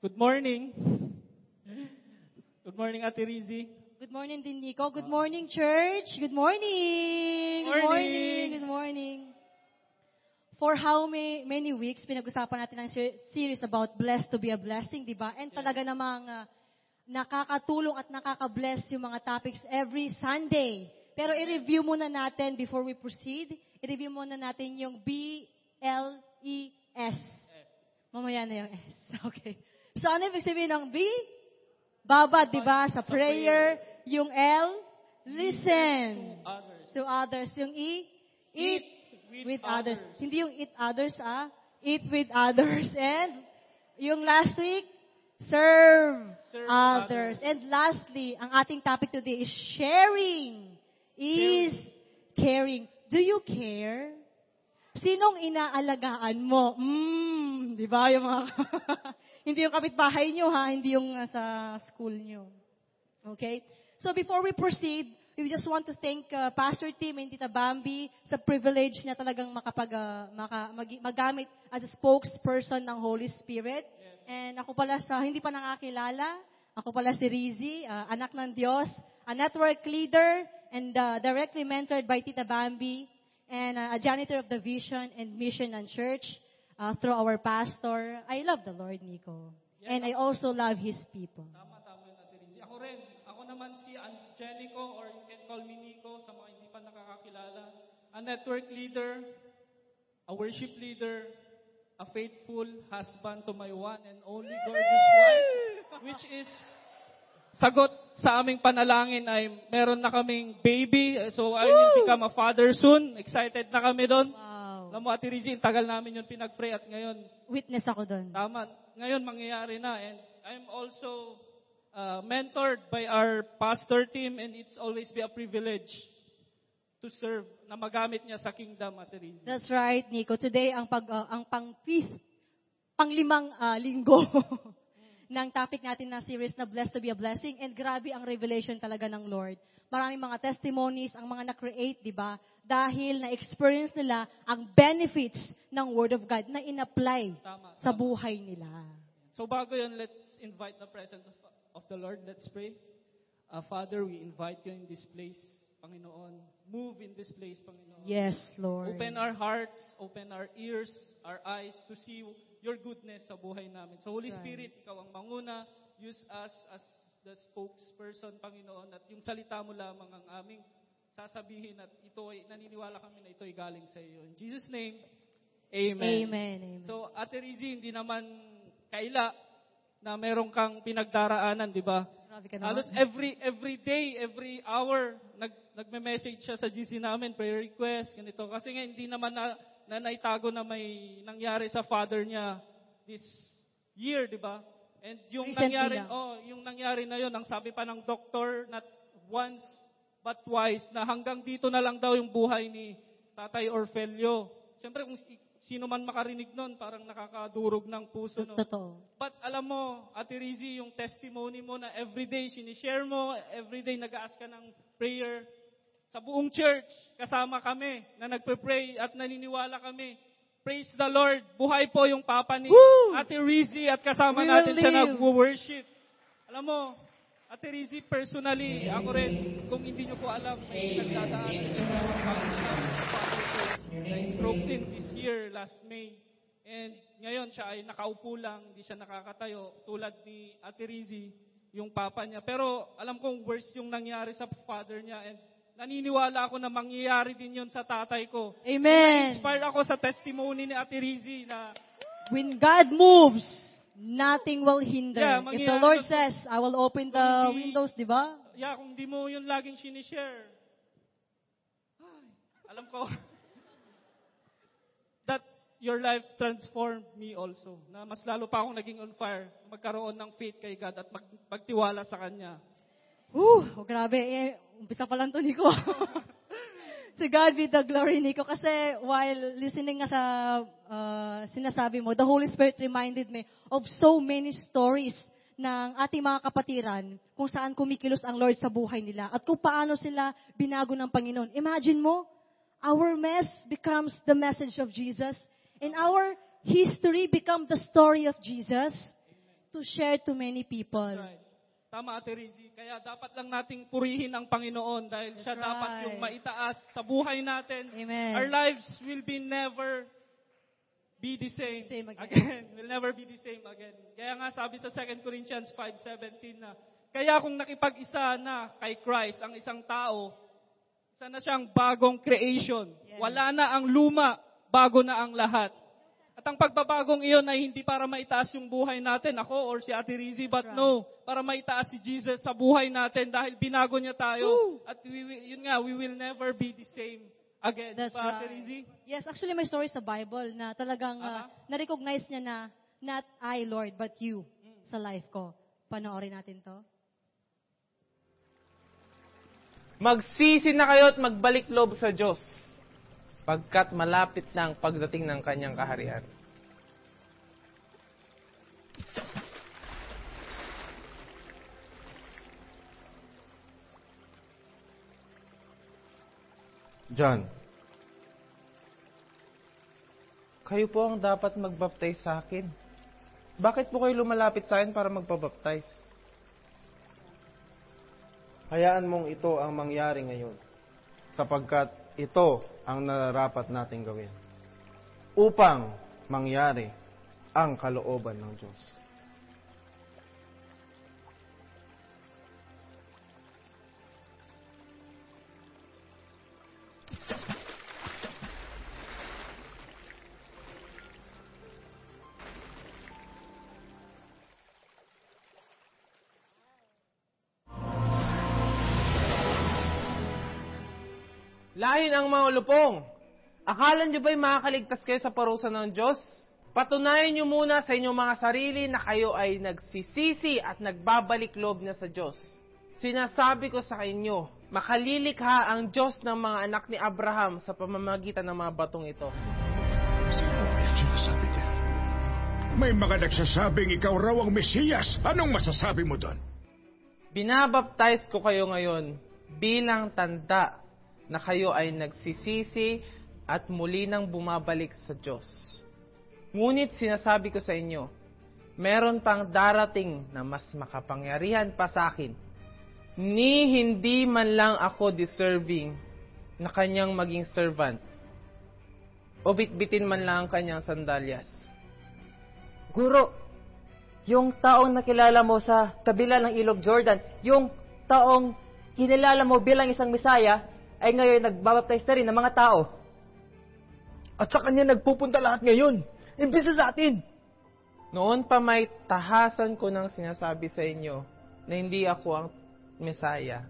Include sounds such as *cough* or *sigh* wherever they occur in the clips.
Good morning. Good morning, Ate Rizzy. Good morning din, Nico. Good morning, church. Good morning. Good morning. Good morning. For how may, many weeks, pinag-usapan natin ang ser- series about blessed to be a blessing, di ba? And talaga namang ah, nakakatulong at nakaka-bless yung mga topics every Sunday. Pero i-review muna natin before we proceed. I-review muna natin yung B-L-E-S. Mamaya na yung S. *laughs* Okay. So ano ibig sabihin ng B? Babad, di ba? Sa Sa prayer. Yung L? Listen. Others. To others. Yung E? Eat with, others. Hindi yung eat others, ah. Eat with others. *laughs* And yung last week, serve, Serve others. others. And lastly, ang ating topic today is sharing. Is caring. Do you care? Sinong inaalagaan mo? Mm, di ba? Yung mga, *laughs* hindi yung kapitbahay nyo ha, hindi yung uh, sa school nyo. Okay? So before we proceed, we just want to thank uh, Pastor Tim and Tita Bambi sa privilege na talagang makapag, uh, maka, mag- magamit as a spokesperson ng Holy Spirit. And ako pala sa, hindi pa nakakilala, ako pala si Rizzy, uh, anak ng Diyos, a network leader, and uh, directly mentored by Tita Bambi, and uh, a janitor of the Vision and Mission and Church uh, through our pastor. I love the Lord, Nico. And I also love His people. Tama, tama yun, Ate Rizzy. Ako rin. Ako naman si Angelico or you can call me Nico sa mga hindi pa nakakakilala. A network leader, a worship leader, a faithful husband to my one and only gorgeous wife, which is sagot sa aming panalangin ay meron na kaming baby. So I will become a father soon. Excited na kami doon. Wow. Alam mo, Ate ang tagal namin yun pinag-pray at ngayon, Witness ako doon. Tama. Ngayon, mangyayari na. And I'm also uh, mentored by our pastor team and it's always be a privilege to serve na magamit niya sa kingdom, Ate Rizzy. That's right, Nico. Today, ang, pag, uh, ang pang-fifth, pang-limang uh, linggo *laughs* ng topic natin na series na Blessed to be a Blessing. And grabe ang revelation talaga ng Lord. Maraming mga testimonies ang mga na-create, di ba? Dahil na-experience nila ang benefits ng Word of God na in-apply Tama. sa tama. buhay nila. So bago yun, let's invite the presence of, of the Lord. Let's pray. Uh, Father, we invite you in this place, Panginoon. Move in this place, Panginoon. Yes, Lord. Open our hearts, open our ears, our eyes to see your goodness sa buhay namin. So Holy right. Spirit, ikaw ang manguna. Use us as the spokesperson, Panginoon, at yung salita mo lamang ang aming sasabihin at ito ay, naniniwala kami na ito ay galing sa iyo. In Jesus' name, Amen. Amen. Amen. So, Ate Rizzy, hindi naman kaila na meron kang pinagdaraanan, di ba? Halos every every day, every hour, nag, nagme-message siya sa GC namin, prayer request, ganito. Kasi nga hindi naman na, na naitago na may nangyari sa father niya this year, di ba? And yung Recently nangyari, lang. oh, yung nangyari na yun, ang sabi pa ng doktor, not once but twice, na hanggang dito na lang daw yung buhay ni Tatay Orfelio. Siyempre, kung si- sino man makarinig nun, parang nakakadurog ng puso. No? Totoo. But alam mo, Ate Rizzy, yung testimony mo na everyday sinishare mo, everyday nag-ask ka ng prayer, sa buong church, kasama kami na nagpe-pray at naniniwala kami. Praise the Lord. Buhay po yung papa ni Woo! Ate Rizzy at kasama We natin siya nag-worship. Alam mo, Ate Rizzy, personally, ako rin, kung hindi nyo po alam, may nagdadaan na-stroke din this year, last May. And ngayon, siya ay nakaupo lang, hindi siya nakakatayo, tulad ni Ate Rizzy, yung papa niya. Pero alam kong worst yung nangyari sa father niya and naniniwala ako na mangyayari din yun sa tatay ko. Amen. Inspired ako sa testimony ni Ate Rizzy na When God moves, nothing will hinder. Yeah, If the Lord says, I will open the Hindi- windows, di ba? Yeah, kung di mo yun laging sinishare. Ay, alam ko *laughs* that your life transformed me also. Na mas lalo pa akong naging on fire. Magkaroon ng faith kay God at mag, magtiwala sa Kanya. Whew, oh, grabe. Eh, umpisa pa lang to, Nico. *laughs* to God be the glory, Nico. Kasi while listening nga sa uh, sinasabi mo, the Holy Spirit reminded me of so many stories ng ating mga kapatiran kung saan kumikilos ang Lord sa buhay nila at kung paano sila binago ng Panginoon. Imagine mo, our mess becomes the message of Jesus and our history become the story of Jesus. to share to many people. Right. Tama, Ate Rizzy. Kaya dapat lang nating purihin ang Panginoon dahil siya That's dapat right. yung maitaas sa buhay natin. Amen. Our lives will be never be the same, Same again. again. *laughs* Will never be the same again. Kaya nga sabi sa 2 Corinthians 5.17 na, kaya kung nakipag-isa na kay Christ ang isang tao, isa na siyang bagong creation. Yes. Wala na ang luma, bago na ang lahat. At ang pagbabagong iyon ay hindi para maitaas yung buhay natin, ako or si Ate Rizzy, but Right. no, para maitaas si Jesus sa buhay natin dahil binago niya tayo. Woo! At we, will- yun nga, we will never be the same again. That's Di ba, Ate right. Rizzy? Yes, actually may story sa Bible na talagang uh, Aha. na-recognize niya na not I, Lord, but you sa life ko. Panoorin natin to. Magsisi na kayo at magbalik loob sa Diyos, pagkat malapit na ang pagdating ng kanyang kaharian. John, kayo po ang dapat magbaptize sa akin. Bakit po kayo lumalapit sa akin para magpabaptize? Hayaan mong ito ang mangyari ngayon, sapagkat ito ang nararapat nating gawin upang mangyari ang kalooban ng Diyos. Lahin ang mga ulupong. Akala nyo ba'y makakaligtas kayo sa parusa ng Diyos? Patunayan nyo muna sa inyong mga sarili na kayo ay nagsisisi at nagbabalik loob na sa Diyos. Sinasabi ko sa inyo, makalilikha ang Diyos ng mga anak ni Abraham sa pamamagitan ng mga batong ito. Sinasabi niya? May mga nagsasabing ikaw raw ang Mesiyas. Anong masasabi mo doon? Binabaptize ko kayo ngayon bilang tanda na kayo ay nagsisisi at muli nang bumabalik sa Diyos. Ngunit sinasabi ko sa inyo, meron pang darating na mas makapangyarihan pa sa akin, ni hindi man lang ako deserving na kanyang maging servant, o bitbitin man lang ang kanyang sandalyas. Guro, yung taong nakilala mo sa kabila ng ilog Jordan, yung taong kinilala mo bilang isang misaya, ay ngayon nagbabaptize na rin ng mga tao. At sa kanya nagpupunta lahat ngayon. Imbis na sa atin. Noon pa may tahasan ko ng sinasabi sa inyo na hindi ako ang Mesaya.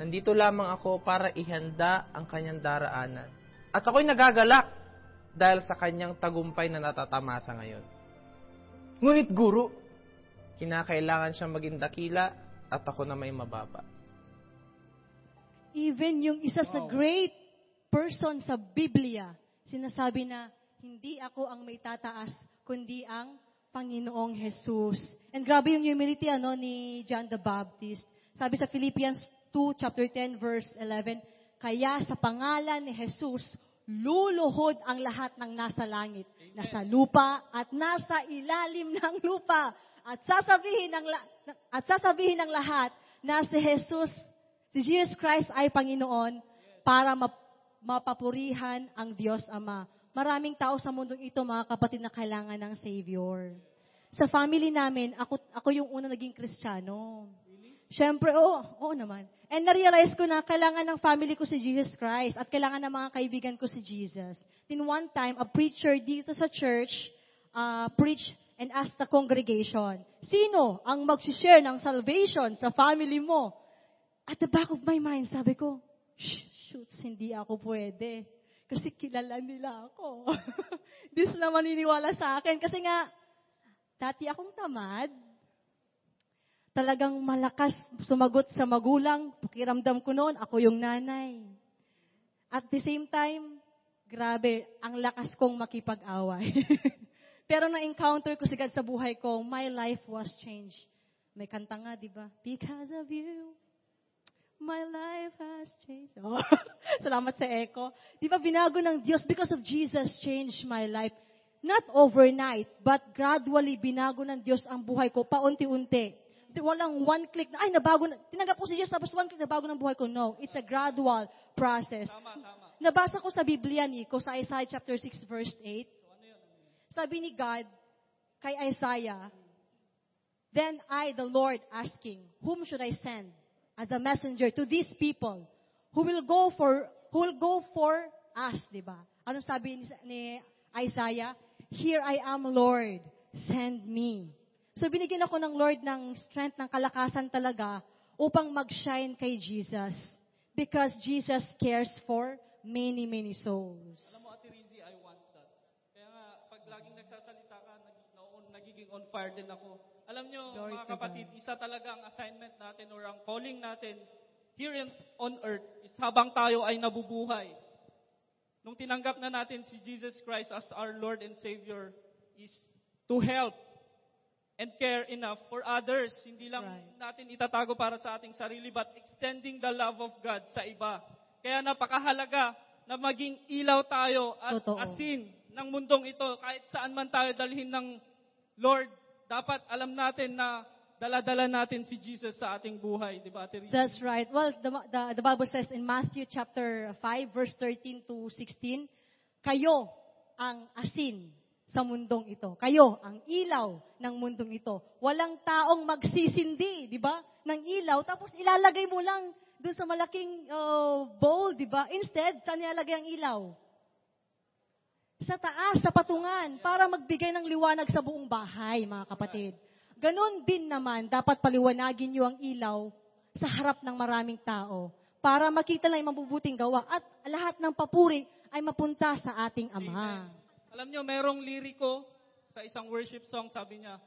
Nandito lamang ako para ihanda ang kanyang daraanan. At ako'y nagagalak dahil sa kanyang tagumpay na natatamasa ngayon. Ngunit guro, Kinakailangan siyang maging dakila at ako na may mababa. Even yung isa sa great person sa Biblia, sinasabi na, hindi ako ang may tataas, kundi ang Panginoong Jesus. And grabe yung humility ano, ni John the Baptist. Sabi sa Philippians 2, chapter 10, verse 11, Kaya sa pangalan ni Jesus, luluhod ang lahat ng nasa langit, nasa lupa, at nasa ilalim ng lupa. At sasabihin ng, la- at sasabihin ng lahat na si Jesus Si Jesus Christ ay Panginoon para map- mapapurihan ang Diyos Ama. Maraming tao sa mundong ito, mga kapatid, na kailangan ng Savior. Sa family namin, ako, ako yung una naging Kristiyano. Siyempre, oo, oo naman. And na-realize ko na kailangan ng family ko si Jesus Christ at kailangan ng mga kaibigan ko si Jesus. Then one time, a preacher dito sa church uh, preached and asked the congregation, sino ang mag-share ng salvation sa family mo? At the back of my mind, sabi ko, "Shh, shoots, hindi ako pwede. Kasi kilala nila ako. *laughs* Di sila maniniwala sa akin. Kasi nga, dati akong tamad. Talagang malakas sumagot sa magulang. Pakiramdam ko noon, ako yung nanay. At the same time, grabe, ang lakas kong makipag-away. *laughs* Pero na-encounter ko si God sa buhay ko, my life was changed. May kanta nga, di ba? Because of you, my life has changed. Oh. *laughs* Salamat sa echo. Di ba binago ng Diyos because of Jesus changed my life. not overnight, but gradually binago ng Diyos ang buhay ko paunti-unti. Di- Walang one click na, ay, nabago na, tinanggap ko si Diyos, tapos one click, nabago ng buhay ko. No, it's a gradual process. Tama, tama. Nabasa ko sa Biblia, Nico, sa Isaiah chapter 6, verse 8. Sabi ni God kay Isaiah, Then I, the Lord, asking, Whom should I send as a messenger to these people who will go for who will go for us, di ba? Ano sabi ni, ni Isaiah? Here I am, Lord, send me. So binigyan ako ng Lord ng strength, ng kalakasan talaga upang mag-shine kay Jesus. Because Jesus cares for many, many souls. Alam mo, Ate Rizzy, I want that. Kaya nga, pag laging nagsasalita ka, nag, na- nagiging on fire din ako. Alam nyo, Glory mga kapatid, isa talaga ang assignment natin or ang calling natin here on earth is habang tayo ay nabubuhay. Nung tinanggap na natin si Jesus Christ as our Lord and Savior is to help and care enough for others. Hindi lang right. natin itatago para sa ating sarili, but extending the love of God sa iba. Kaya napakahalaga na maging ilaw tayo at Totoo. asin ng mundong ito. Kahit saan man tayo dalhin ng Lord, dapat alam natin na dala-dala natin si Jesus sa ating buhay. Di ba, Ate Risa? That's right. Well, the, the, the Bible says in Matthew chapter 5, verse 13 to 16, Kayo ang asin sa mundong ito. Kayo ang ilaw ng mundong ito. Walang taong magsisindi, di ba, ng ilaw, tapos ilalagay mo lang doon sa malaking uh, bowl, di ba? Instead, saan nilalagay ang ilaw? Sa taas, sa patungan, para magbigay ng liwanag sa buong bahay, mga kapatid. Ganon din naman, dapat paliwanagin niyo ang ilaw sa harap ng maraming tao para makita lang yung mabubuting gawa at lahat ng papuri ay mapunta sa ating Ama. Alam nyo, merong liriko sa isang worship song, sabi niya,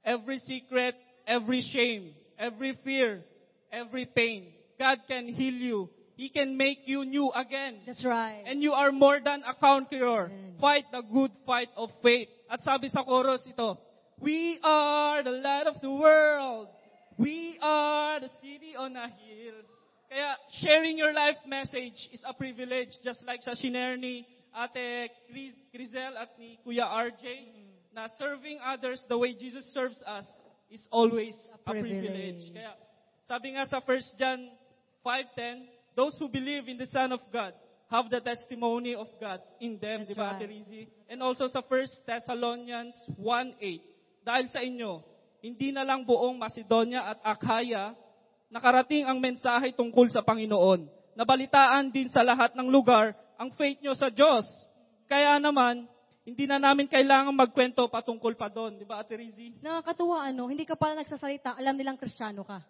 Every secret, every shame, every fear, every pain, God can heal you. He can make you new again. That's right. And you are more than a conqueror. Amen. Fight the good fight of faith. At sabi sa chorus ito, We are the light of the world. We are the city on a hill. Kaya sharing your life message is a privilege. Just like sa shinare ni Ate Chris, Crizel at ni Kuya RJ, na serving others the way Jesus serves us is always a, A privilege. privilege. Kaya sabi nga sa 1 John 5.10, those who believe in the Son of God have the testimony of God in them, That's di ba, right. Ate? And also sa 1 Thessalonians 1.8, dahil sa inyo, hindi na lang buong Macedonia at Achaia, nakarating ang mensahe tungkol sa Panginoon. Nabalitaan din sa lahat ng lugar ang faith nyo sa Diyos. Kaya naman, hindi na namin kailangan magkwento patungkol pa doon. Di ba, Ate Rizzy? Nakakatuwa ano, hindi ka pala nagsasalita, alam nilang kristyano ka.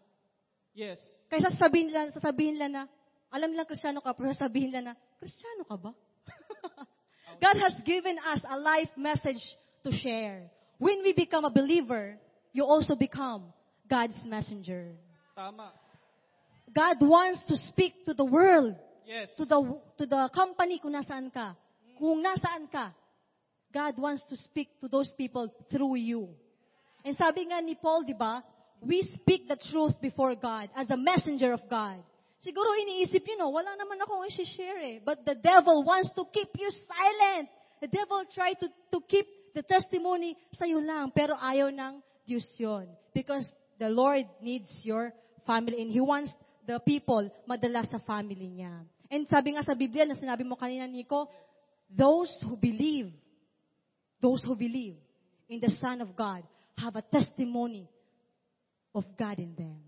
Yes. Kaya sasabihin nila, sasabihin nila na, alam nilang kristyano ka, pero sasabihin nila na, kristyano ka ba? *laughs* God has given us a life message to share. When we become a believer, you also become God's messenger. Tama. God wants to speak to the world, Yes. to the to the company kung nasaan ka. Kung nasaan ka, God wants to speak to those people through you. And sabi nga ni Paul, di ba, we speak the truth before God as a messenger of God. Siguro iniisip yun, no, wala naman akong isi-share eh. But the devil wants to keep you silent. The devil try to, to keep the testimony sa'yo lang. Pero ayaw ng Diyos yun. Because the Lord needs your family and He wants the people madala sa family niya. And sabi nga sa Biblia na sinabi mo kanina, Nico, those who believe, those who believe in the Son of God have a testimony of God in them.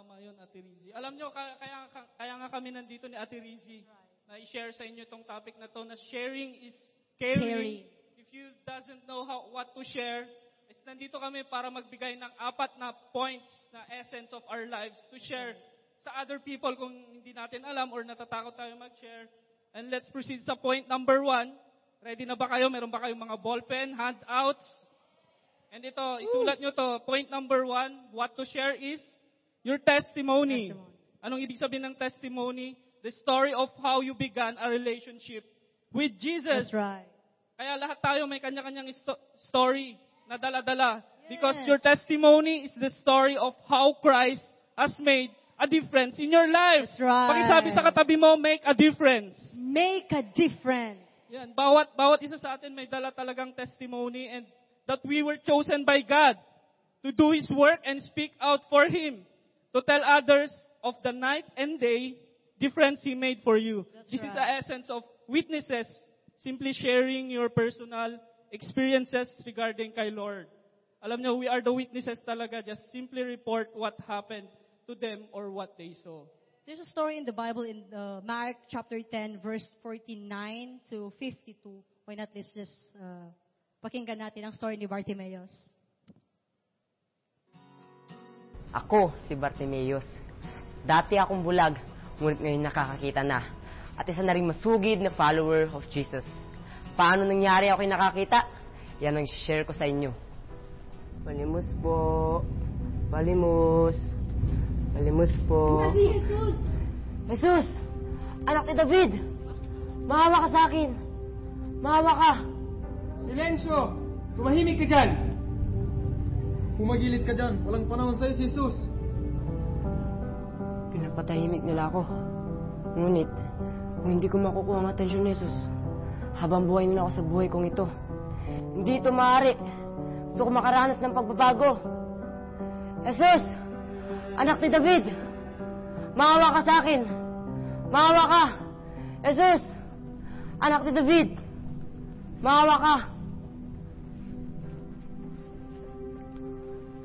Tama yun, Ate Rizzy. Alam nyo, kaya, kaya, kaya nga kami nandito ni Ate Rizzy na i-share sa inyo itong topic na to na sharing is caring. Caring. If you doesn't know how what to share, is nandito kami para magbigay ng apat na points na essence of our lives to share sa other people kung hindi natin alam or natatakot tayo mag-share. And let's proceed sa point number one. Ready na ba kayo? Meron ba kayong mga ballpen, handouts? And ito, isulat nyo to. Point number one, what to share is your testimony. Testimony. Anong ibig sabihin ng testimony? The story of how you began a relationship with Jesus. That's right. Kaya lahat tayo may kanya-kanyang isto- story na dala-dala. Because Yes. your testimony is the story of how Christ has made a difference in your life. That's right. Pakisabi sa katabi mo, make a difference. Make a difference. Yan, bawat bawat isa sa atin may dala talagang testimony and that we were chosen by God to do His work and speak out for Him, to tell others of the night and day difference He made for you. That's this is right. the essence of witnesses, simply sharing your personal experiences regarding kay Lord. Alam nyo, we are the witnesses talaga. Just simply report what happened to them or what they saw. There's a story in the Bible in uh, Mark chapter 10 verse 49 to 52. Why not let's just uh, pakinggan natin ang story ni Bartimaeus. Ako, si Bartimeus. Dati akong bulag, ngunit ngayon nakakakita na. At isa na rin masugid na follower of Jesus. Paano nangyari ako yung nakakita? Yan ang share ko sa inyo. Palimus po. Palimus. Palimus po. Jesus! Jesus! Anak ni David! Mahawa ka sa akin! Mahawa ka! Silensyo! Tumahimik ka dyan! Pumagilid ka dyan. Walang panahon sa'yo, si Jesus. Pinapatahimik nila ako. Ngunit, kung hindi ko makukuha ang atensyon ni Jesus, habang buhay nila ako sa buhay kong ito, hindi ito maaari. Gusto ko makaranas ng pagbabago. Jesus! Anak ni David! Maawa ka sa akin! Maawa ka! Jesus! Anak ni David! Maawa ka!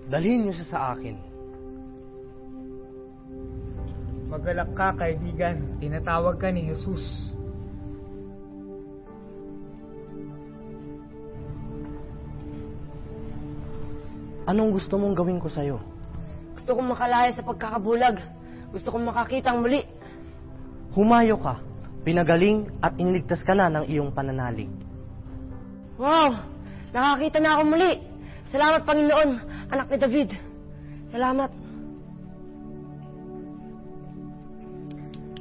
Dalhin niyo siya sa akin. Magalak ka, kaibigan. Tinatawag ka ni Jesus. Anong gusto mong gawin ko sa'yo? Gusto kong makalaya sa pagkakabulag. Gusto kong makakitang muli. Humayo ka. Pinagaling at iniligtas ka na ng iyong pananalig. Wow! Nakakita na ako muli. Salamat, Panginoon, anak ni David. Salamat.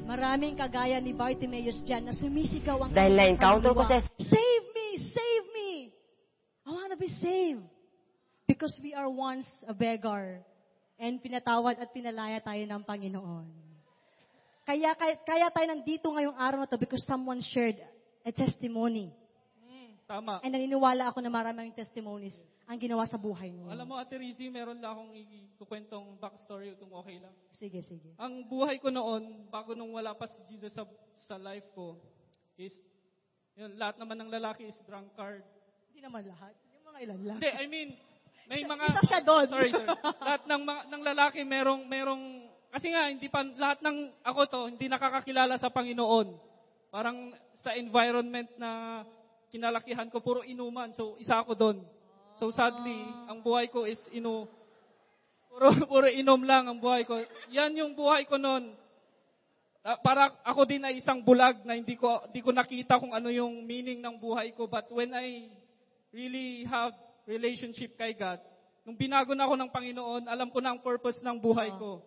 Maraming kagaya ni Bartimaeus dyan na sumisigaw ang Dahil na-encounter ko si- Save me! Save me! I wanna be saved. Because we are once a beggar. And pinatawad at pinalaya tayo ng Panginoon. Kaya, kaya, kaya tayo nandito ngayong araw na to because someone shared a testimony. Hmm, tama. And naniniwala ako na maraming testimonies ang ginawa sa buhay niyo. Alam mo, Ate Rizzy, meron lang akong ikukwentong backstory kung okay lang. Sige, sige. Ang buhay ko noon, bago nung wala pa si Jesus sa, sa life ko, is, yun, lahat naman ng lalaki is drunkard. Hindi naman lahat. Yung mga ilan lang. Hindi, I mean, may mga... isa siya doon. Sorry, sorry. *laughs* lahat ng, mga, ng lalaki merong, merong, kasi nga, hindi pa, lahat ng, ako to, hindi nakakakilala sa Panginoon. Parang sa environment na kinalakihan ko, puro inuman. So, isa ako doon. So, sadly, ang buhay ko is inu, puro, *laughs* puro inom lang ang buhay ko. Yan yung buhay ko noon. Ah, para ako din ay isang bulag na hindi ko hindi ko nakita kung ano yung meaning ng buhay ko but when I really have relationship kay God nung binago na ako ng Panginoon alam ko na ang purpose ng buhay ko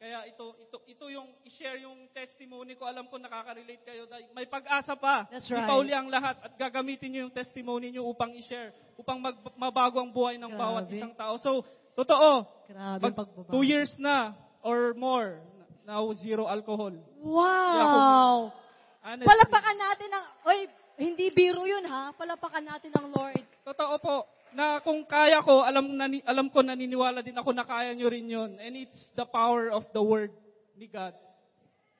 kaya ito ito ito yung i-share yung testimony ko alam ko nakaka-relate kayo dahil may pag-asa pa That's right. pa uli ang lahat at gagamitin niyo yung testimony niyo upang i-share upang mag, mabago ang buhay ng bawat Grabe. isang tao so totoo Grabe mag, pagbabago. two years na or more now zero alcohol Wow! Honestly. Palapakan natin ang, oy, hindi biro yun ha. Palapakan natin ang Lord. Totoo po, na kung kaya ko, alam, nani, alam ko, naniniwala din ako na kaya nyo rin yun. And it's the power of the Word ni God.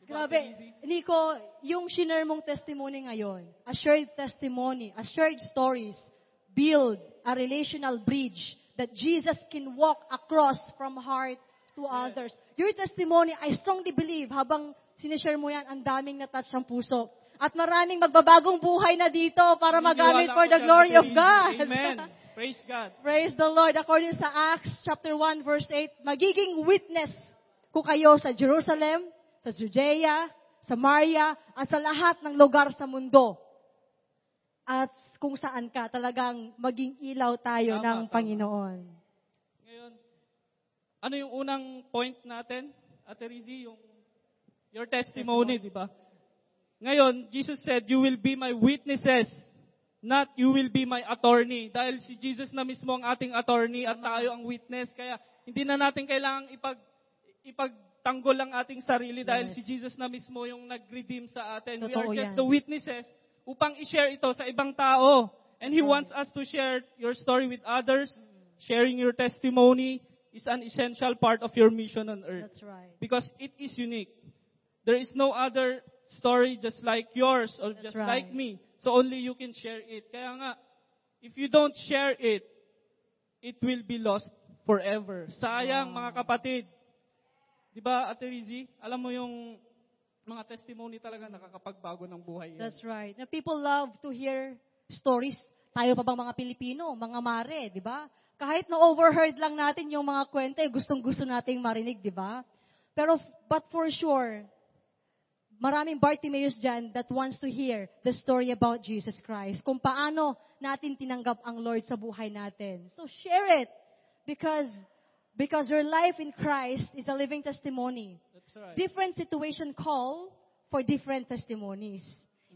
Di ba, Grabe. Nico, yung share mong testimony ngayon, a shared testimony, a shared stories, build a relational bridge that Jesus can walk across from heart to others. Your testimony, I strongly believe, habang sinishare mo yan, ang daming natouch ng puso. At maraming magbabagong buhay na dito para magamit for the glory of. God. Amen. *laughs* Praise God. Praise the Lord. According sa Acts chapter 1 verse 8, magiging witness ko kayo sa Jerusalem, sa Judea, Samaria, at sa lahat ng lugar sa mundo. At kung saan ka, talagang maging ilaw tayo Tama, ng tama. Panginoon. Ngayon, ano yung unang point natin, Ate Rizzy? Yung your testimony, di ba? Ngayon, Jesus said, you will be my witnesses, not you will be my attorney. Dahil si Jesus na mismo ang ating attorney at tayo ang witness. Kaya hindi na natin kailangang ipag, ipagtanggol ang ating sarili dahil Yes. si Jesus na mismo yung nag-redeem sa atin. We Totoo are just yan. the witnesses upang i-share ito sa ibang tao. And He wants us to share your story with others. Sharing your testimony is an essential part of your mission on earth. That's right. Because it is unique. There is no other story just like yours or That's just right. like me. So only you can share it. Kaya nga, if you don't share it, it will be lost forever. Sayang mga kapatid. Di ba, Ate Rizzy? Alam mo yung mga testimony talaga nakakapagbago ng buhay yan. That's right. Na people love to hear stories. Tayo pa bang mga Pilipino, mga mare, di ba? Kahit na overheard lang natin yung mga kwento, eh, gustong-gusto nating marinig, di ba? Pero, but for sure, maraming Bartimaeus dyan that wants to hear the story about Jesus Christ. Kung paano natin tinanggap ang Lord sa buhay natin. So share it. Because, because your life in Christ is a living testimony That's right. different situation call for different testimonies.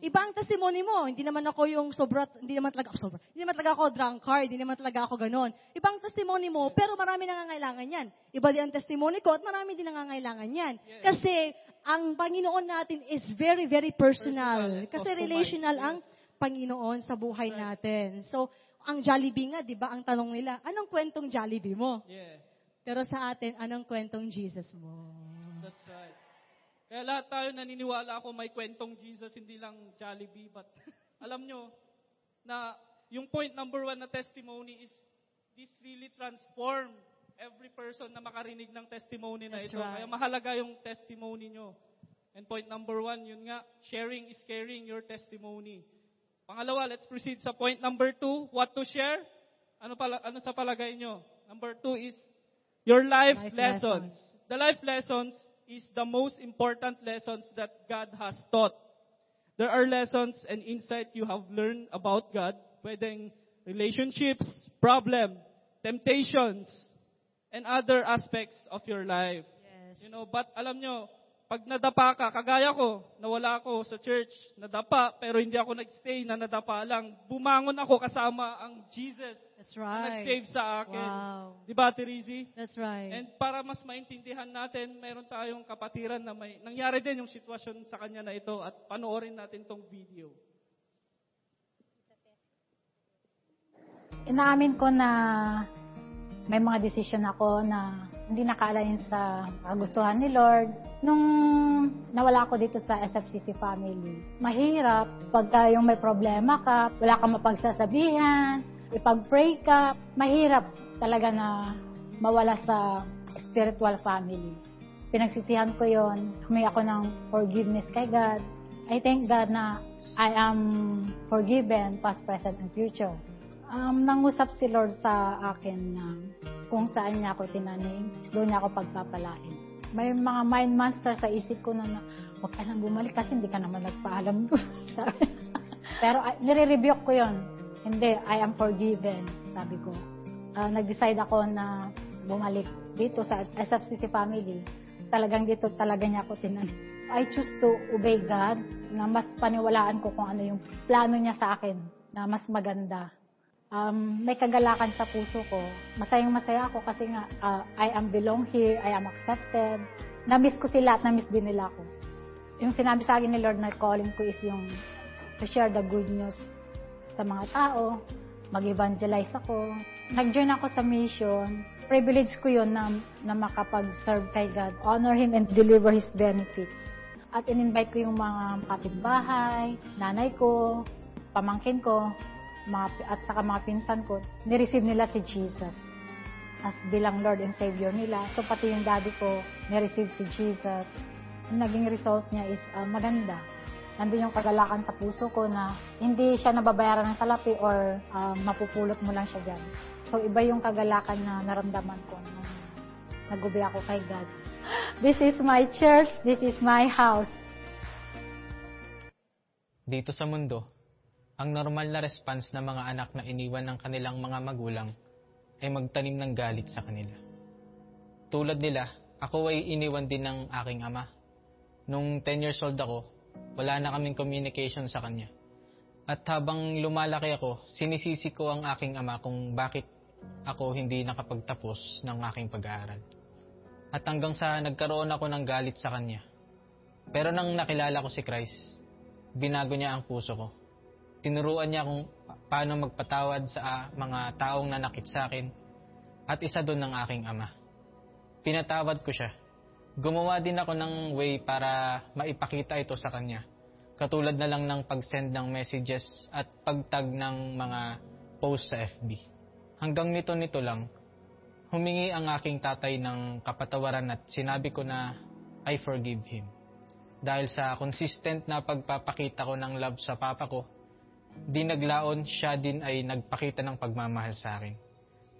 Iba ang testimony mo. Hindi naman ako yung sobra, hindi naman talaga ako sobra. Hindi naman talaga ako drunkard, hindi naman talaga ako ganon. Ibang testimony mo, pero marami nangangailangan yan. Iba din ang testimony ko at marami din nangangailangan yan. Kasi ang Panginoon natin is very, very personal. Personal Kasi relational ang Panginoon sa buhay natin. So, ang Jollibee nga, di ba, ang tanong nila, anong kwentong Jollibee mo? Yeah. Pero sa atin, anong kwentong Jesus mo? That's right. Kaya lahat tayo naniniwala ako may kwentong Jesus, hindi lang Jollibee. But *laughs* alam nyo, na yung point number one na testimony is this really transform every person na makarinig ng testimony na That's ito. right. Kaya mahalaga yung testimony nyo. And point number one, yun nga, sharing is caring your testimony. Pangalawa, let's proceed sa point number two, what to share. Ano, pala, ano sa palagay nyo? Number two is your life, Life lessons. lessons. The life lessons is the most important lessons that God has taught. There are lessons and insight you have learned about God, pwedeng relationships, problem, temptations, and other aspects of your life. Yes. You know, but alam nyo, pag nadapa ka, kagaya ko, nawala ako sa church, nadapa, pero hindi ako nagstay na nadapa lang. Bumangon ako kasama ang Jesus That's na right. nag-save sa akin. Wow. Di ba, Terezi? That's right. And para mas maintindihan natin, mayroon tayong kapatiran na may nangyari din yung sitwasyon sa kanya na ito at panoorin natin tong video. Inaamin ko na may mga desisyon ako na hindi nakalain sa kagustuhan ni Lord. Nung nawala ako dito sa SFCC family, mahirap pagka yung may problema ka, wala kang mapagsasabihan, ipag-pray ka, mahirap talaga na mawala sa spiritual family. Pinagsisihan ko yon, humingi ako ng forgiveness kay God. I thank God na I am forgiven, past, present, and future um, nangusap si Lord sa akin na kung saan niya ako tinanim, doon niya ako pagpapalain. May mga mind monster sa isip ko na, na huwag ka nang bumalik kasi hindi ka naman nagpaalam doon. *laughs* Pero uh, nire-rebuke ko yon. Hindi, I am forgiven, sabi ko. Ah, nag-decide ako na bumalik dito sa SFCC family. Talagang dito talaga niya ako tinanim. I choose to obey God na mas paniwalaan ko kung ano yung plano niya sa akin na mas maganda um, may kagalakan sa puso ko. Masayang masaya ako kasi nga, uh, I am belong here, I am accepted. Na-miss ko sila at na-miss din nila ako. Yung sinabi sa akin ni Lord na calling ko is yung to share the good news sa mga tao, mag-evangelize ako. Nag-join ako sa mission. Privilege ko yun na, na makapag-serve kay God, honor Him and deliver His benefits. At in-invite ko yung mga kapitbahay, nanay ko, pamangkin ko, mga, at saka mga pinsan ko, nireceive nila si Jesus as bilang Lord and Savior nila. So pati yung daddy ko, nireceive si Jesus. Yung naging result niya is ah, maganda. Nandun yung kagalakan sa puso ko na hindi siya nababayaran ng salapi or ah, mapupulot mo lang siya dyan. So iba yung kagalakan na naramdaman ko nung nag-obey ako kay God. *gasps* This is my church, this is my house. Dito sa mundo, ang normal na response ng mga anak na iniwan ng kanilang mga magulang ay magtanim ng galit sa kanila. Tulad nila, ako ay iniwan din ng aking ama. Nung 10 years old ako, wala na kaming communication sa kanya. At habang lumalaki ako, sinisisi ko ang aking ama kung bakit ako hindi nakapagtapos ng aking pag-aaral. At hanggang sa nagkaroon ako ng galit sa kanya. Pero nang nakilala ko si Christ, binago niya ang puso ko Tinuruan niya kung pa- paano magpatawad sa ah, mga taong nanakit sa akin at isa doon ng aking ama. Pinatawad ko siya. Gumawa din ako ng way para maipakita ito sa kanya. Katulad na lang ng pag-send ng messages at pag-tag ng mga post sa FB. Hanggang nito-nito lang, humingi ang aking tatay ng kapatawaran at sinabi ko na I forgive him. Dahil sa consistent na pagpapakita ko ng love sa papa ko, di naglaon siya din ay nagpakita ng pagmamahal sa akin.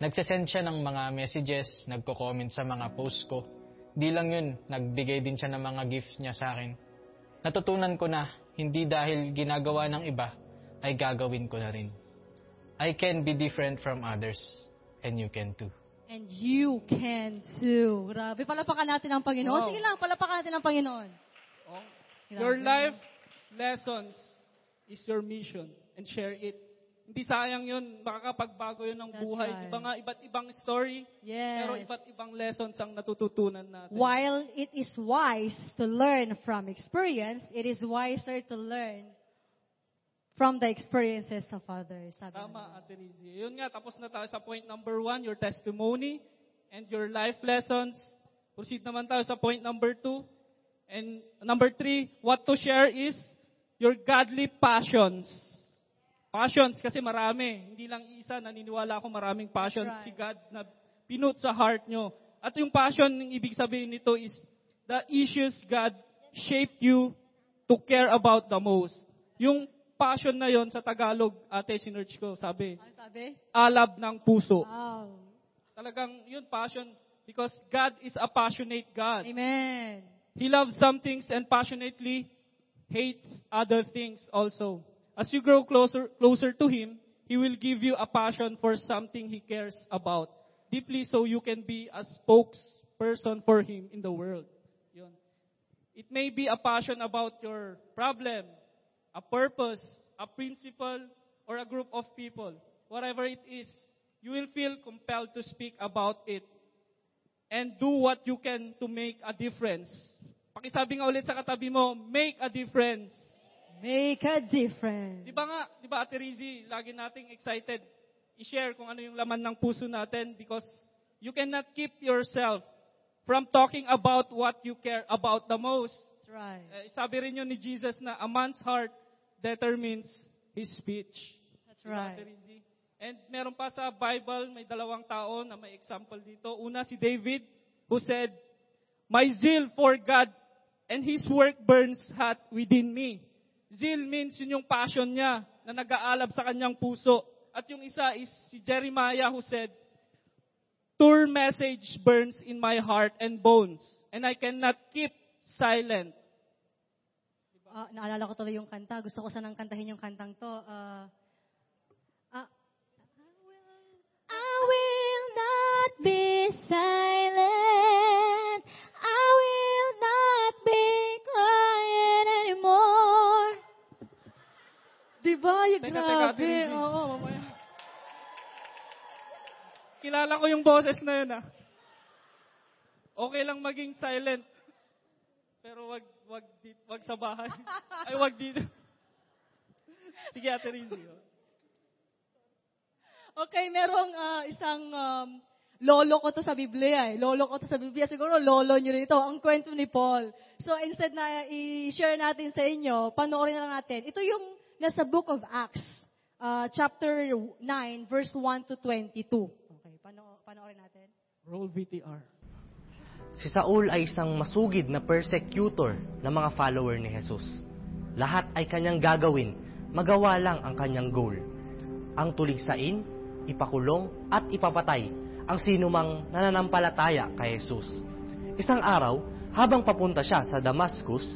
Nagsasend siya ng mga messages, nagko-comment sa mga post ko. Di lang yun, nagbigay din siya ng mga gifts niya sa akin. Natutunan ko na, hindi dahil ginagawa ng iba, ay gagawin ko na rin. I can be different from others, and you can too. And you can too. Grabe, palapakan natin ang Panginoon. Wow. Sige lang, palapakan natin ang Panginoon. Oh. Your life lessons is your mission and share it. Hindi sayang yun, makakapagbago yun ng That's buhay. right. Iba nga, iba't ibang story, Yes. pero iba't ibang lessons ang natututunan natin. While it is wise to learn from experience, it is wiser to learn from the experiences of others. Sabi Tama. Ate Rizzy. Yun nga, tapos na tayo sa point number one, your testimony and your life lessons. Proceed naman tayo sa point number two. And number three, what to share is your godly passions. Passions, kasi marami. Hindi lang isa, naniniwala ako maraming passions right. si God na pinut sa heart nyo. At yung passion, yung ibig sabihin nito is the issues God shaped you to care about the most. Yung passion na yon sa Tagalog, ate, sinerch ko, sabi, Ano sabi? alab ng puso. Wow. Talagang yun, passion. Because God is a passionate God. Amen. He loves some things and passionately hates other things also. As you grow closer, closer to Him, He will give you a passion for something He cares about deeply so you can be a spokesperson for Him in the world. Yun. It may be a passion about your problem, a purpose, a principle, or a group of people. Whatever it is, you will feel compelled to speak about it and do what you can to make a difference. Pakisabi nga ulit sa katabi mo, make a difference. Make a difference. Di ba nga, di ba Ate Rizzy, lagi nating excited i-share kung ano yung laman ng puso natin because you cannot keep yourself from talking about what you care about the most. That's right. Eh, sabi rin yun ni Jesus na a man's heart determines his speech. That's Di ba, Ate right. Rizzy? And meron pa sa Bible, may dalawang tao na may example dito. Una si David, who said, My zeal for God and His work burns hot within me. Zeal means yun yung passion niya na nag-aalab sa kanyang puso. At yung isa is si Jeremiah who said, Tour message burns in my heart and bones, and I cannot keep silent. Ah, naalala ko tuloy yung kanta. Gusto ko sanang kantahin yung kantang to. Ah, ah, I will not be silent. Yung Teka, teka, grabe. Rizzy. Oo, mamaya. Kilala ko yung boses na yun ah. Okay lang maging silent. Pero wag wag di, wag sa bahay. *laughs* Ay wag dito. Sige, Ate Rizzy. oh. Okay, merong ah, isang um, lolo ko to sa Biblia eh. Lolo ko to sa Biblia. Siguro lolo nyo rin ito. Ang kwento ni Paul. So instead na i-share natin sa inyo, panoorin na lang natin. Ito yung nasa Book of Acts, ah, chapter 9, verse 1 to 22. Okay, pano panoorin natin. Roll VTR. Si Saul ay isang masugid na persecutor ng mga follower ni Jesus. Lahat ay kanyang gagawin, magawa lang ang kanyang goal. Ang tuligsain, ipakulong at ipapatay ang sinumang nananampalataya kay Jesus. Isang araw, habang papunta siya sa Damascus,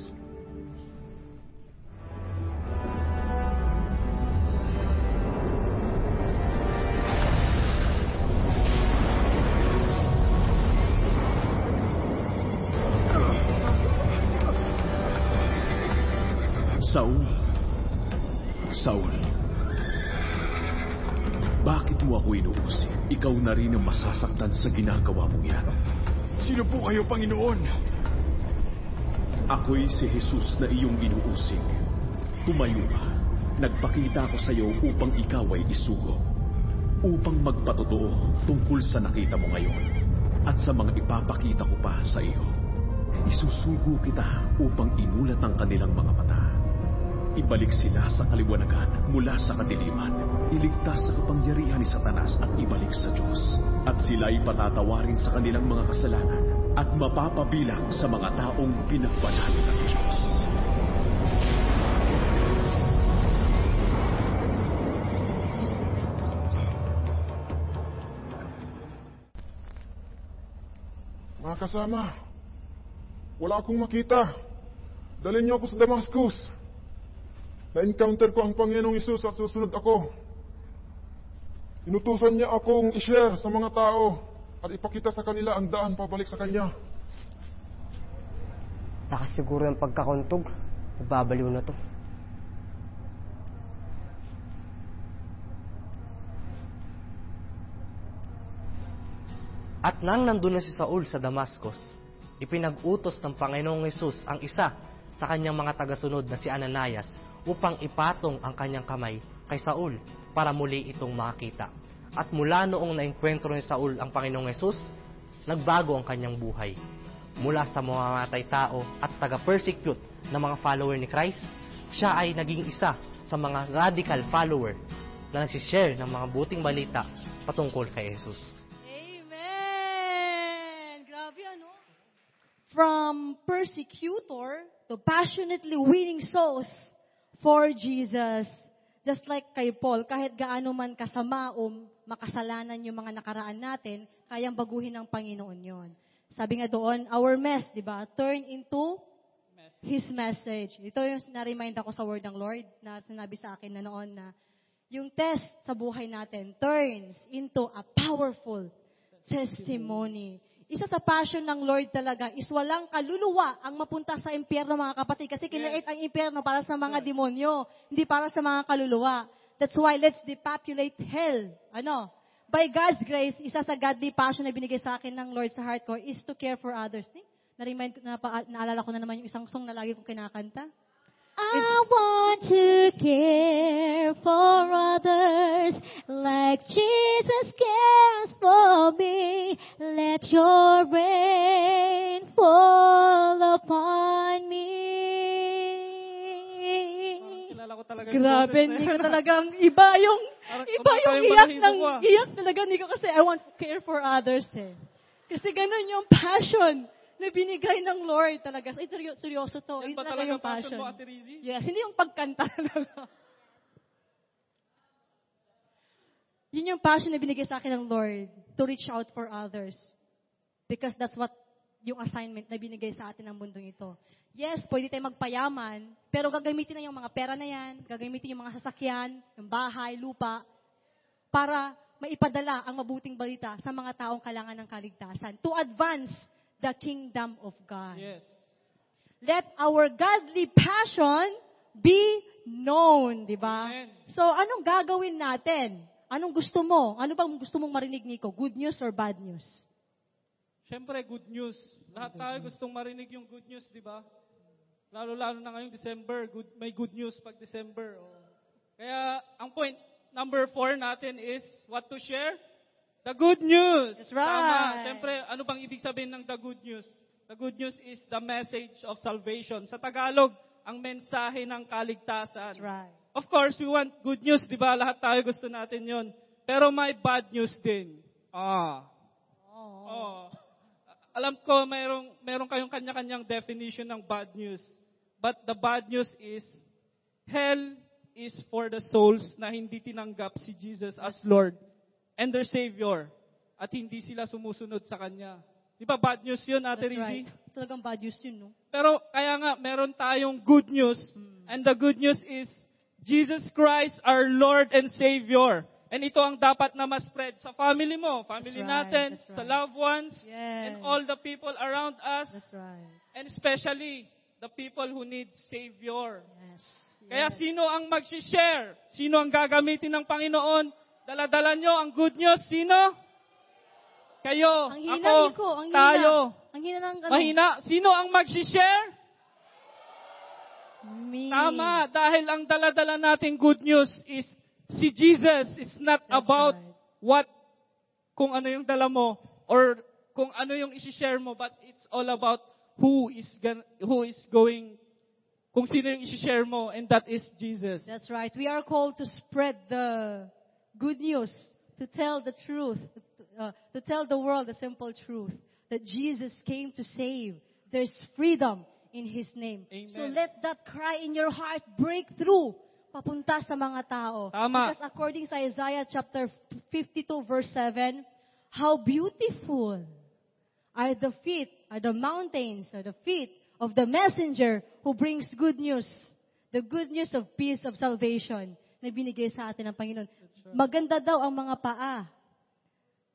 Saul. Saul. Bakit mo ako inuusig? Ikaw na rin ang masasaktan sa ginagawa mong yan. Sino po kayo, Panginoon? Ako'y si Jesus na iyong inuusig. Tumayo ka Nagpakita ako sa iyo upang ikaw ay isugo. Upang magpatotoo tungkol sa nakita mo ngayon at sa mga ipapakita ko pa sa iyo. Isusugo kita upang inulat ang kanilang mga mata. Ibalik sila sa kaliwanagan mula sa kadiliman. Iligtas sa kapangyarihan ni Satanas at ibalik sa Diyos. At sila ay patatawarin sa kanilang mga kasalanan at mapapabilang sa mga taong pinagbanal ng Diyos. Mga kasama, wala akong makita. Dalhin niyo ako sa Damascus. Na-encounter ko ang Panginoong Isus at susunod ako. Inutusan niya akong i-share sa mga tao at ipakita sa kanila ang daan pabalik sa Kanya. Nakasiguro ng pagkakuntog. Magbabaliw na to. At nang nandun na si Saul sa Damascus, ipinag-utos ng Panginoong Yesus ang isa sa kanyang mga tagasunod na si Ananias upang ipatong ang kanyang kamay kay Saul para muli itong makita. At mula noong naengkwentro ni Saul ang Panginoong Yesus, nagbago ang kanyang buhay. Mula sa mamamatay tao at taga-persecute ng mga follower ni Christ, siya ay naging isa sa mga radical follower na nagsishare ng mga buting balita patungkol kay Jesus. Amen! Grabe ano? From persecutor to passionately winning souls for Jesus. Just like kay Paul, kahit gaano man kasama o makasalanan yung mga nakaraan natin, kayang baguhin ng Panginoon yon. Sabi nga doon, our mess, di ba? Turn into His message. Ito yung na-remind ako sa word ng Lord na sinabi sa akin na noon na yung test sa buhay natin turns into a powerful testimony. Isa sa passion ng Lord talaga is walang kaluluwa ang mapunta sa impyerno mga kapatid kasi kinait ang impyerno para sa mga demonyo, hindi para sa mga kaluluwa. That's why let's depopulate hell. Ano? By God's grace, isa sa godly passion na binigay sa akin ng Lord sa heart ko is to care for others. Eh? Na-remind, na, naalala ko na naman yung isang song na lagi kong kinakanta. I want to care for others like Jesus cares for me. Let your rain fall upon me. Kilala ko talaga Grabe, boses na talagang iba yung, iba yung iyak ng, ah. iyak talaga Nico kasi I want to care for others eh. Kasi ganun yung passion na binigay ng Lord talaga. Ito, seryoso to. Yan Ito ba talaga yung passion passion. mo? Yes, hindi yung pagkanta. *laughs* Yun yung passion na binigay sa akin ng Lord to reach out for others. Because that's what yung assignment na binigay sa atin ng mundong ito. Yes, pwede tayo magpayaman, pero gagamitin na yung mga pera na yan, gagamitin yung mga sasakyan, yung bahay, lupa, para maipadala ang mabuting balita sa mga taong kailangan ng kaligtasan to advance the kingdom of God. Yes. Let our godly passion be known, di ba? So, anong gagawin natin? Anong gusto mo? Ano bang gusto mong marinig, Nico? Good news or bad news? Siyempre, good news. Lahat tayo gustong marinig yung good news, di ba? Lalo-lalo na ngayong December, good, may good news pag December. Oh. Kaya, ang point number four natin is what to share? The good news. That's right. Tama. Siyempre, ano bang ibig sabihin ng the good news? The good news is the message of salvation. Sa Tagalog, ang mensahe ng kaligtasan. That's right. Of course, we want good news, di ba? Lahat tayo gusto natin yon. Pero may bad news din. Ah. Oh. Alam ko, mayroong, mayroong kayong kanya-kanyang definition ng bad news. But the bad news is, hell is for the souls na hindi tinanggap si Jesus as Lord and their Savior. At hindi sila sumusunod sa Kanya. Di ba bad news yun, Ate That's Rizzy? right. Talagang bad news yun, no? Pero kaya nga, meron tayong good news. And the good news is, Jesus Christ, our Lord and Savior. And ito ang dapat na ma-spread sa family mo, family That's right, natin, that's sa right. loved ones, Yes. and all the people around us, That's right. and especially the people who need Savior. Yes. Kaya sino ang mag-share? Sino ang gagamitin ng Panginoon? Daladala nyo ang good news. Sino? Kayo. Ang hina, ako. Nico. Ang hina. Tayo. Ang hina ng... ano, Mahina. Sino ang mag-share? Me. Tama, dahil ang daladala nating good news is si Jesus. It's not about what, kung ano yung dala mo, or kung ano yung isi-share mo, but it's all about who is, gan- who is going, kung sino yung isi-share mo, and that is Jesus. That's right. We are called to spread the good news, to tell the truth, uh, to tell the world the simple truth that Jesus came to save. There's freedom in His name. So let that cry in your heart break through papunta sa mga tao. Tama. Because according sa Isaiah chapter 52 verse 7, how beautiful are the feet, are the mountains, are the feet of the messenger who brings good news. The good news of peace, of salvation na binigay sa atin ng Panginoon. Maganda daw ang mga paa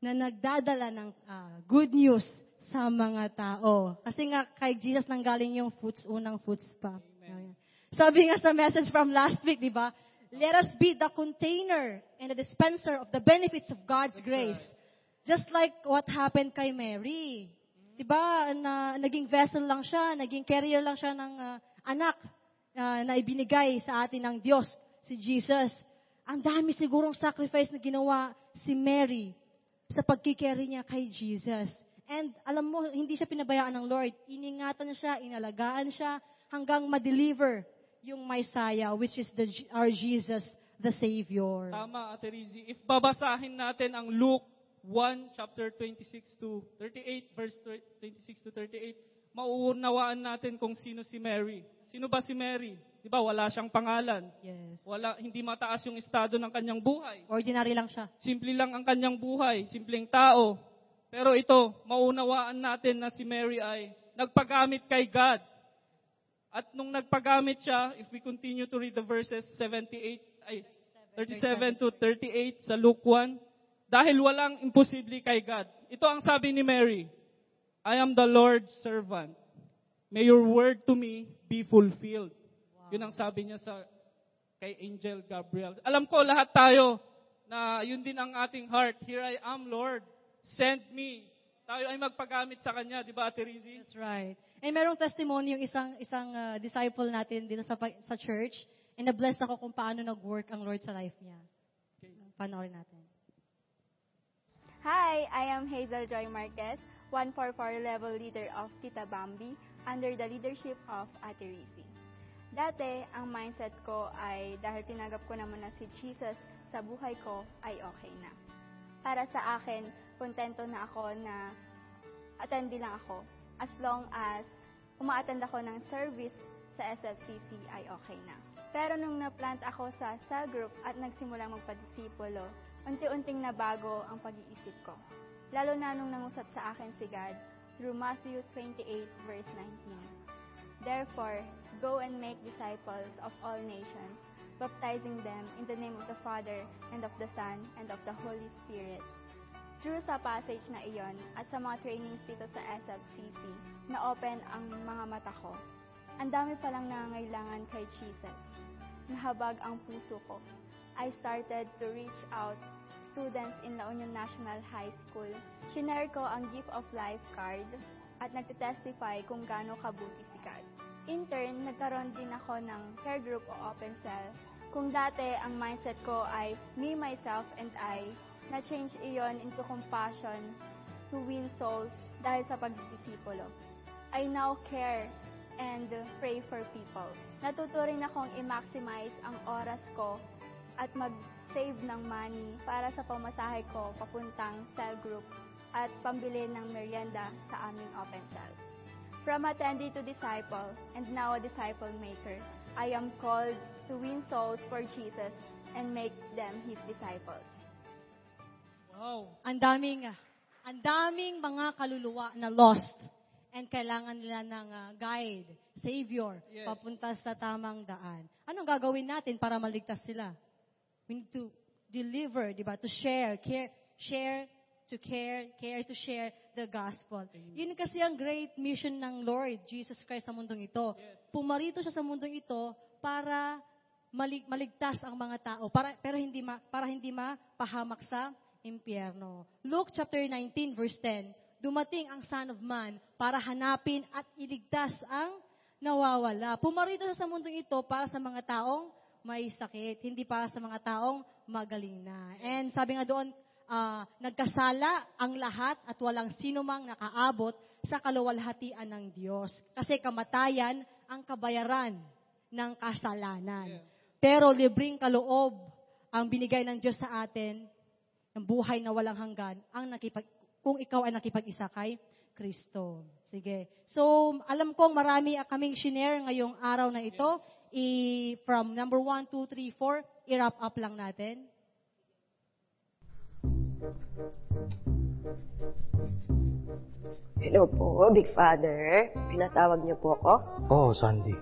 na nagdadala ng ah, good news sa mga tao. Kasi nga kay Jesus nanggaling yung foots, unang foots pa. Ayan. Sabi nga sa message from last week, di ba? Let us be the container and the dispenser of the benefits of God's grace. Just like what happened kay Mary. Di ba? Na, naging vessel lang siya, naging carrier lang siya ng ah, anak ah, na ibinigay sa atin ng Diyos, si Jesus. Ang dami sigurong sacrifice na ginawa si Mary sa pagkikerry niya kay Jesus. And alam mo, hindi siya pinabayaan ng Lord. Iningatan siya, inalagaan siya, hanggang ma-deliver yung Messiah, which is the, our Jesus, the Savior. Tama, Ate Rizzy. If babasahin natin ang Luke 1, chapter 26 to 38, verse 26 to 38, mauunawaan natin kung sino si Mary. Sino ba si Mary? Di ba, wala siyang pangalan. Yes. Wala, hindi mataas yung estado ng kanyang buhay. Ordinary lang siya. Simple lang ang kanyang buhay, simpleng tao. Pero ito, maunawaan natin na si Mary ay nagpagamit kay God. At nung nagpagamit siya, if we continue to read the verses 78, ay, 37 to 38 sa Luke 1, dahil walang imposible kay God. Ito ang sabi ni Mary, I am the Lord's servant. May your word to me be fulfilled. Yun ang sabi niya sa kay Angel Gabriel. Alam ko lahat tayo na yun din ang ating heart. Here I am, Lord. Send me. Tayo ay magpagamit sa Kanya, di ba, Ate Rizzy? That's right. And merong testimony yung isang isang uh, disciple natin dito sa pa- sa church and na-bless ako kung paano nag-work ang Lord sa life niya. Panoorin natin. Hi, I am Hazel Joy Marquez, 144 level leader of Tita Bambi under the leadership of Ate Rizzy. Dati, ang mindset ko ay dahil tinanggap ko naman na si Jesus sa buhay ko ay okay na. Para sa akin, kontento na ako na attendee lang ako as long as uma-attend ako ng service sa SFCC ay okay na. Pero nung na-plant ako sa cell group at nagsimulang magpadisipulo, unti-unting nabago ang pag-iisip ko. Lalo na nung nangusap sa akin si God through Matthew 28 verse 19. Therefore, go and make disciples of all nations, baptizing them in the name of the Father, and of the Son, and of the Holy Spirit. Through sa passage na iyon at sa mga trainings dito sa SFCC, na-open ang mga mata ko. Ang dami palang nangangailangan kay Jesus. Nahabag ang puso ko. I started to reach out students in La Union National High School. Shinare ko ang Gift of Life card at nagtitestify kung gaano kabuti si God. In turn, nagkaroon din ako ng care group o open cell. Kung dati ang mindset ko ay me, myself, and I, na-change iyon into compassion to win souls dahil sa pagdidisipulo. I now care and pray for people. Natuto rin akong i-maximize ang oras ko at mag-save ng money para sa pamasahe ko papuntang cell group at pambili ng merienda sa aming open cell. From attendee to disciple and now a disciple maker, I am called to win souls for Jesus and make them His disciples. Wow. Ang daming, ang daming mga kaluluwa na lost and kailangan nila ng ah, guide, savior, Yes. papunta sa tamang daan. Anong gagawin natin para maligtas sila? We need to deliver, di ba? To share, care, share to care, care to share the gospel. Yun kasi ang great mission ng Lord Jesus Christ sa mundong ito. Pumarito siya sa mundong ito para malig- maligtas ang mga tao, para, pero hindi ma, para hindi mapahamak sa impyerno. Luke chapter 19 verse 10, dumating ang Son of Man para hanapin at iligtas ang nawawala. Pumarito siya sa mundong ito para sa mga taong may sakit, hindi para sa mga taong magaling na. And sabi nga doon, ah, nagkasala ang lahat at walang sino mang nakaabot sa kaluwalhatian ng Diyos. Kasi kamatayan ang kabayaran ng kasalanan. Pero libreng kaloob ang binigay ng Diyos sa atin, ng buhay na walang hanggan, ang nakipag, kung ikaw ay nakipag-isa kay Kristo. Sige. So, alam kong marami kaming shinare ngayong araw na ito. I, from number 1, 2, 3, 4, i-wrap up lang natin. Hello po, Big Father. Pinatawag niyo po ako? Oo, Sandy.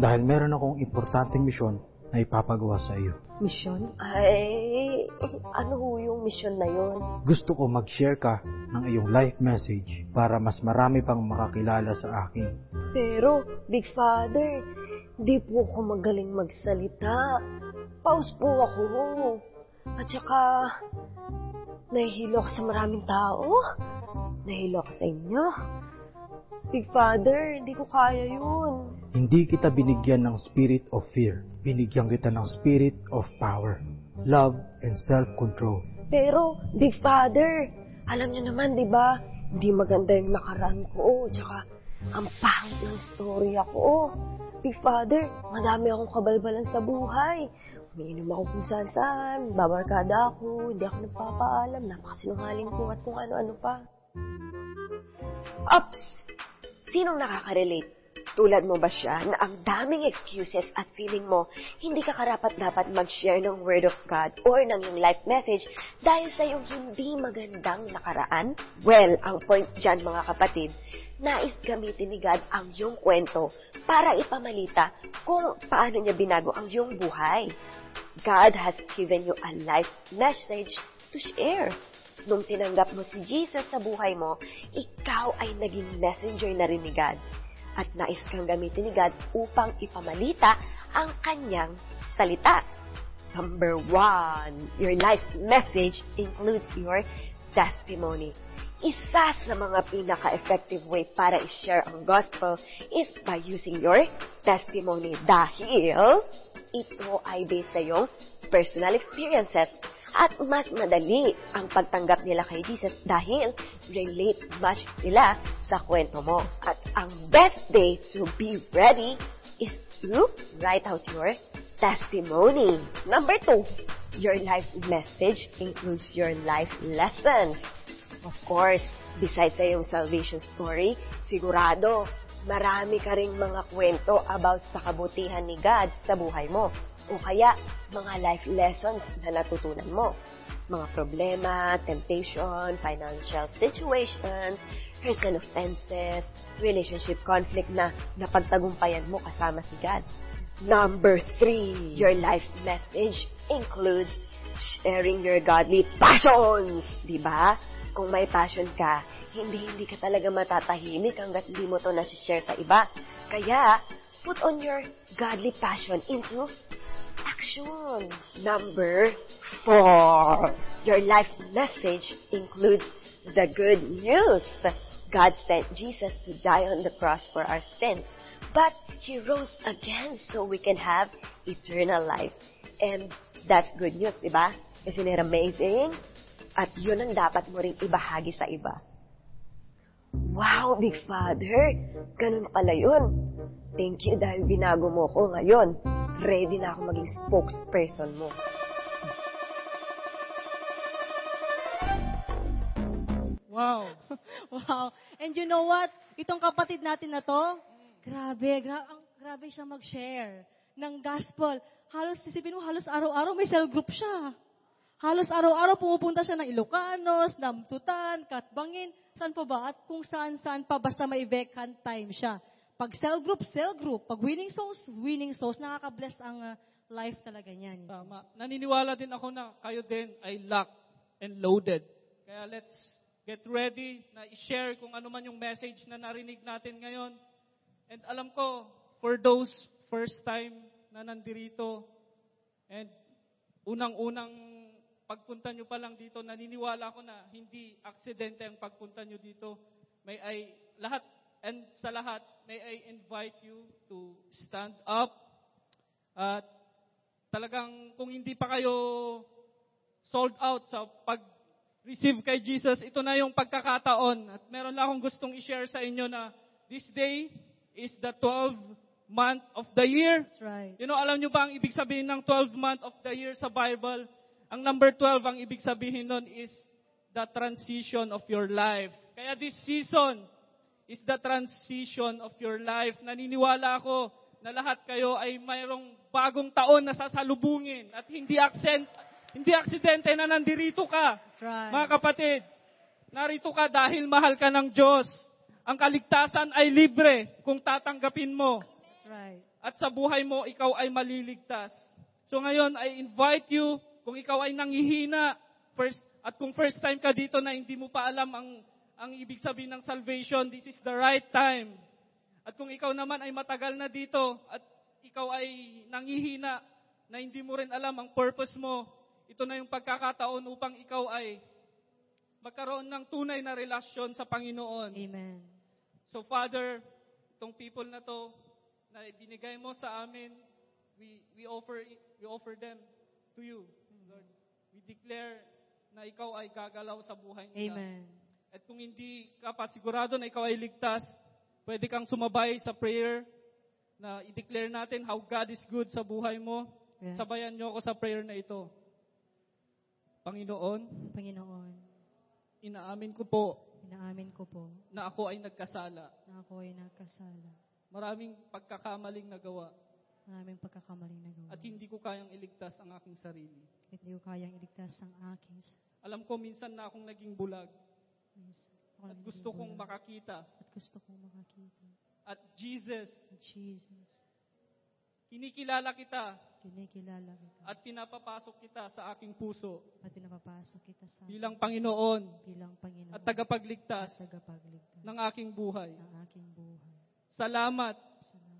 Dahil meron akong importanteng misyon na ipapagawa sa iyo. Misyon? Ay, ano ho yung misyon na yon? Gusto ko mag-share ka ng iyong life message para mas marami pang makakilala sa akin. Pero, Big Father, di po ako magaling magsalita. Paus po ako. At saka, nahihilo ako sa maraming tao. Nahihilo ako sa inyo. Big Father, hindi ko kaya yun. Hindi kita binigyan ng spirit of fear. Binigyan kita ng spirit of power, love, and self-control. Pero, Big Father, alam niyo naman, di ba, hindi maganda yung nakaraan ko. Tsaka, ang pangit ng storya ko. Big Father, madami akong kabalbalan sa buhay. Umiinom ako kung saan saan, babarkada ako, hindi ako nagpapaalam, napakasinungaling ko at kung ano-ano pa. Ups! Sinong nakaka-relate? Tulad mo ba siya na ang daming excuses at feeling mo hindi ka karapat-dapat mag-share ng Word of God or ng iyong life message dahil sa iyong hindi magandang nakaraan? Well, ang point dyan mga kapatid, nais gamitin ni God ang iyong kwento para ipamalita kung paano niya binago ang iyong buhay. God has given you a life message to share. Nung tinanggap mo si Jesus sa buhay mo, ikaw ay naging messenger na rin ni God at nais kang gamitin ni God upang ipamalita ang kanyang salita. Number one, your life message includes your testimony. Isa sa mga pinaka-effective way para i-share ang gospel is by using your testimony dahil ito ay based sa iyong personal experiences at mas madali ang pagtanggap nila kay Jesus dahil relate much sila sa kwento mo. At ang best day to be ready is to write out your testimony. Number two, your life message includes your life lessons. Of course, besides sa salvation story, sigurado, marami ka ring mga kwento about sa kabutihan ni God sa buhay mo. O kaya, mga life lessons na natutunan mo. Mga problema, temptation, financial situations, and offenses, relationship conflict na napagtagumpayan mo kasama si God. Number three, your life message includes sharing your godly passions. Di ba? Kung may passion ka, hindi hindi ka talaga matatahimik hanggat hindi mo to nasi-share sa iba. Kaya, put on your godly passion into action. Number four, your life message includes the good news. God sent Jesus to die on the cross for our sins, but He rose again so we can have eternal life. And that's good news, di ba? Isn't it amazing? At yun ang dapat mo ring ibahagi sa iba. Wow, Big Father! Ganun pala yun. Thank you dahil binago mo ko ngayon. Ready na ako maging spokesperson mo. Wow. *laughs* wow. And you know what? Itong kapatid natin na to, grabe, gra- ang, grabe siya mag-share ng gospel. Halos, sisipin mo, halos araw-araw may cell group siya. Halos araw-araw pumupunta siya ng Ilocanos, Namtutan, Katbangin, saan pa ba? At kung saan-saan pa, basta may vacant time siya. Pag cell group, cell group. Pag winning souls, winning souls. Nakaka-bless ang uh, life talaga niyan. Tama. Naniniwala din ako na kayo din ay locked and loaded. Kaya let's get ready na i-share kung ano man yung message na narinig natin ngayon. And alam ko, for those first time na nandirito, and unang-unang pagpunta nyo pa lang dito, naniniwala ko na hindi aksidente ang pagpunta nyo dito. May ay lahat and sa lahat, may I invite you to stand up. At talagang kung hindi pa kayo sold out sa pag-receive kay Jesus, ito na yung pagkakataon. At meron lang akong gustong i-share sa inyo na this day is the 12th month of the year. That's right. You know, alam nyo ba ang ibig sabihin ng 12 month of the year sa Bible? Ang number 12, ang ibig sabihin nun is the transition of your life. Kaya this season is the transition of your life. Naniniwala ako na lahat kayo ay mayroong bagong taon na sasalubungin at hindi accent, hindi aksidente na nandirito ka. That's right. Mga kapatid, narito ka dahil mahal ka ng Diyos. Ang kaligtasan ay libre kung tatanggapin mo. That's right. At sa buhay mo, ikaw ay maliligtas. So ngayon, I invite you, kung ikaw ay nangihina, first, at kung first time ka dito na hindi mo pa alam ang, ang ibig sabihin ng salvation, this is the right time. At kung ikaw naman ay matagal na dito, at ikaw ay nangihina, na hindi mo rin alam ang purpose mo, ito na yung pagkakataon upang ikaw ay magkaroon ng tunay na relasyon sa Panginoon. Amen. So Father, itong people na to na binigay mo sa amin, we we offer it- we offer them to you. We declare na ikaw ay gagalaw sa buhay nila. Amen. At kung hindi ka pa sigurado na ikaw ay ligtas, pwede kang sumabay sa prayer na i-declare natin how God is good sa buhay mo. Yes. Sabayan niyo ako sa prayer na ito. Panginoon, Panginoon, inaamin ko po inaamin ko po na ako ay nagkasala. na ako ay nagkasala. Maraming pagkakamaling nagawa Maraming pagkakamaling nagawa. at hindi ko kayang iligtas ang aking sarili. At hindi ko kayang iligtas ang aking Alam ko minsan na akong naging bulag mis- at gusto kong bulag. makakita. At gusto kong makakita. At Jesus, At Jesus, kinikilala kita kinikilala kita. at pinapapasok kita sa aking puso At pinapapasok kita sa bilang Panginoon bilang Panginoon at tagapagligtas at tagapagligtas ng aking buhay. ng aking buhay. Salamat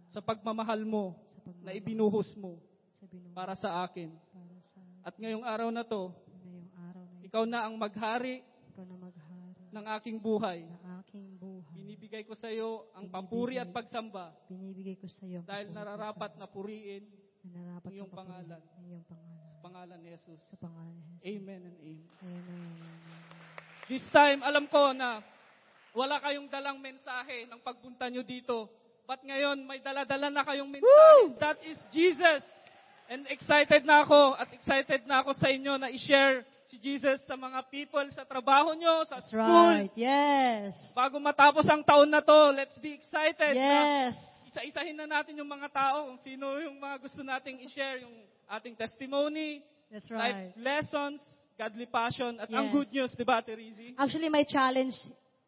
sa pagmamahal mo pagmamahal na ibinuhos mo sa binuhay para sa akin. para sa At ngayong araw na to, ngayong araw na ito. ikaw na ang maghari Ikaw na maghari ng aking buhay. ng aking buhay. Binibigay ko sa iyo ang papuri at pagsamba Binibigay ko sa iyo dahil nararapat na puriin nararapat ang iyong pangalan. ang iyong pangalan. sa pangalan ni Jesus. Sa pangalan ni Jesus. Amen and amen. Amen. This time, alam ko na wala kayong dalang mensahe ng pagpunta nyo dito. But ngayon, may dala-dala na kayong mensahe. That is Jesus. And excited na ako at excited na ako sa inyo na i-share si Jesus sa mga people sa trabaho nyo, sa That's school. right. Yes. Bago matapos ang taon na to, let's be excited Yes. na isa-isahin na natin yung mga tao kung sino yung mga gusto nating i-share, yung ating testimony, That's life right. lessons, godly passion, at ang Yes. good news, di ba, Terezi? Actually, may challenge.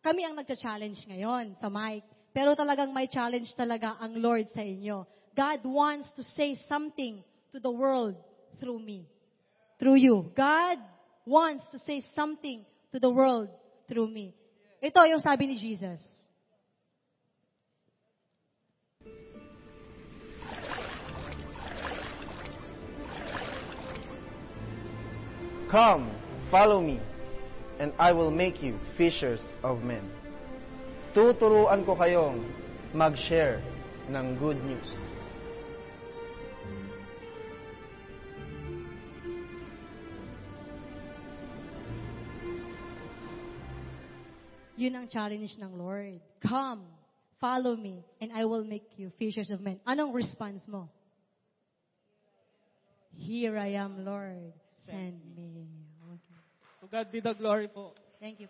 Kami ang nagcha-challenge ngayon sa mic. Pero talagang may challenge talaga ang Lord sa inyo. God wants to say something to the world through me. Through you. God wants to say something to the world through me. Ito yung sabi ni Jesus. Come, follow me, and I will make you fishers of men. Tuturuan ko kayong mag-share ng good news. Yun ang challenge ng Lord. Come, follow me, and I will make you fishers of men. Anong response mo? Here I am, Lord. Send me. Okay. To God be the glory po. Thank you.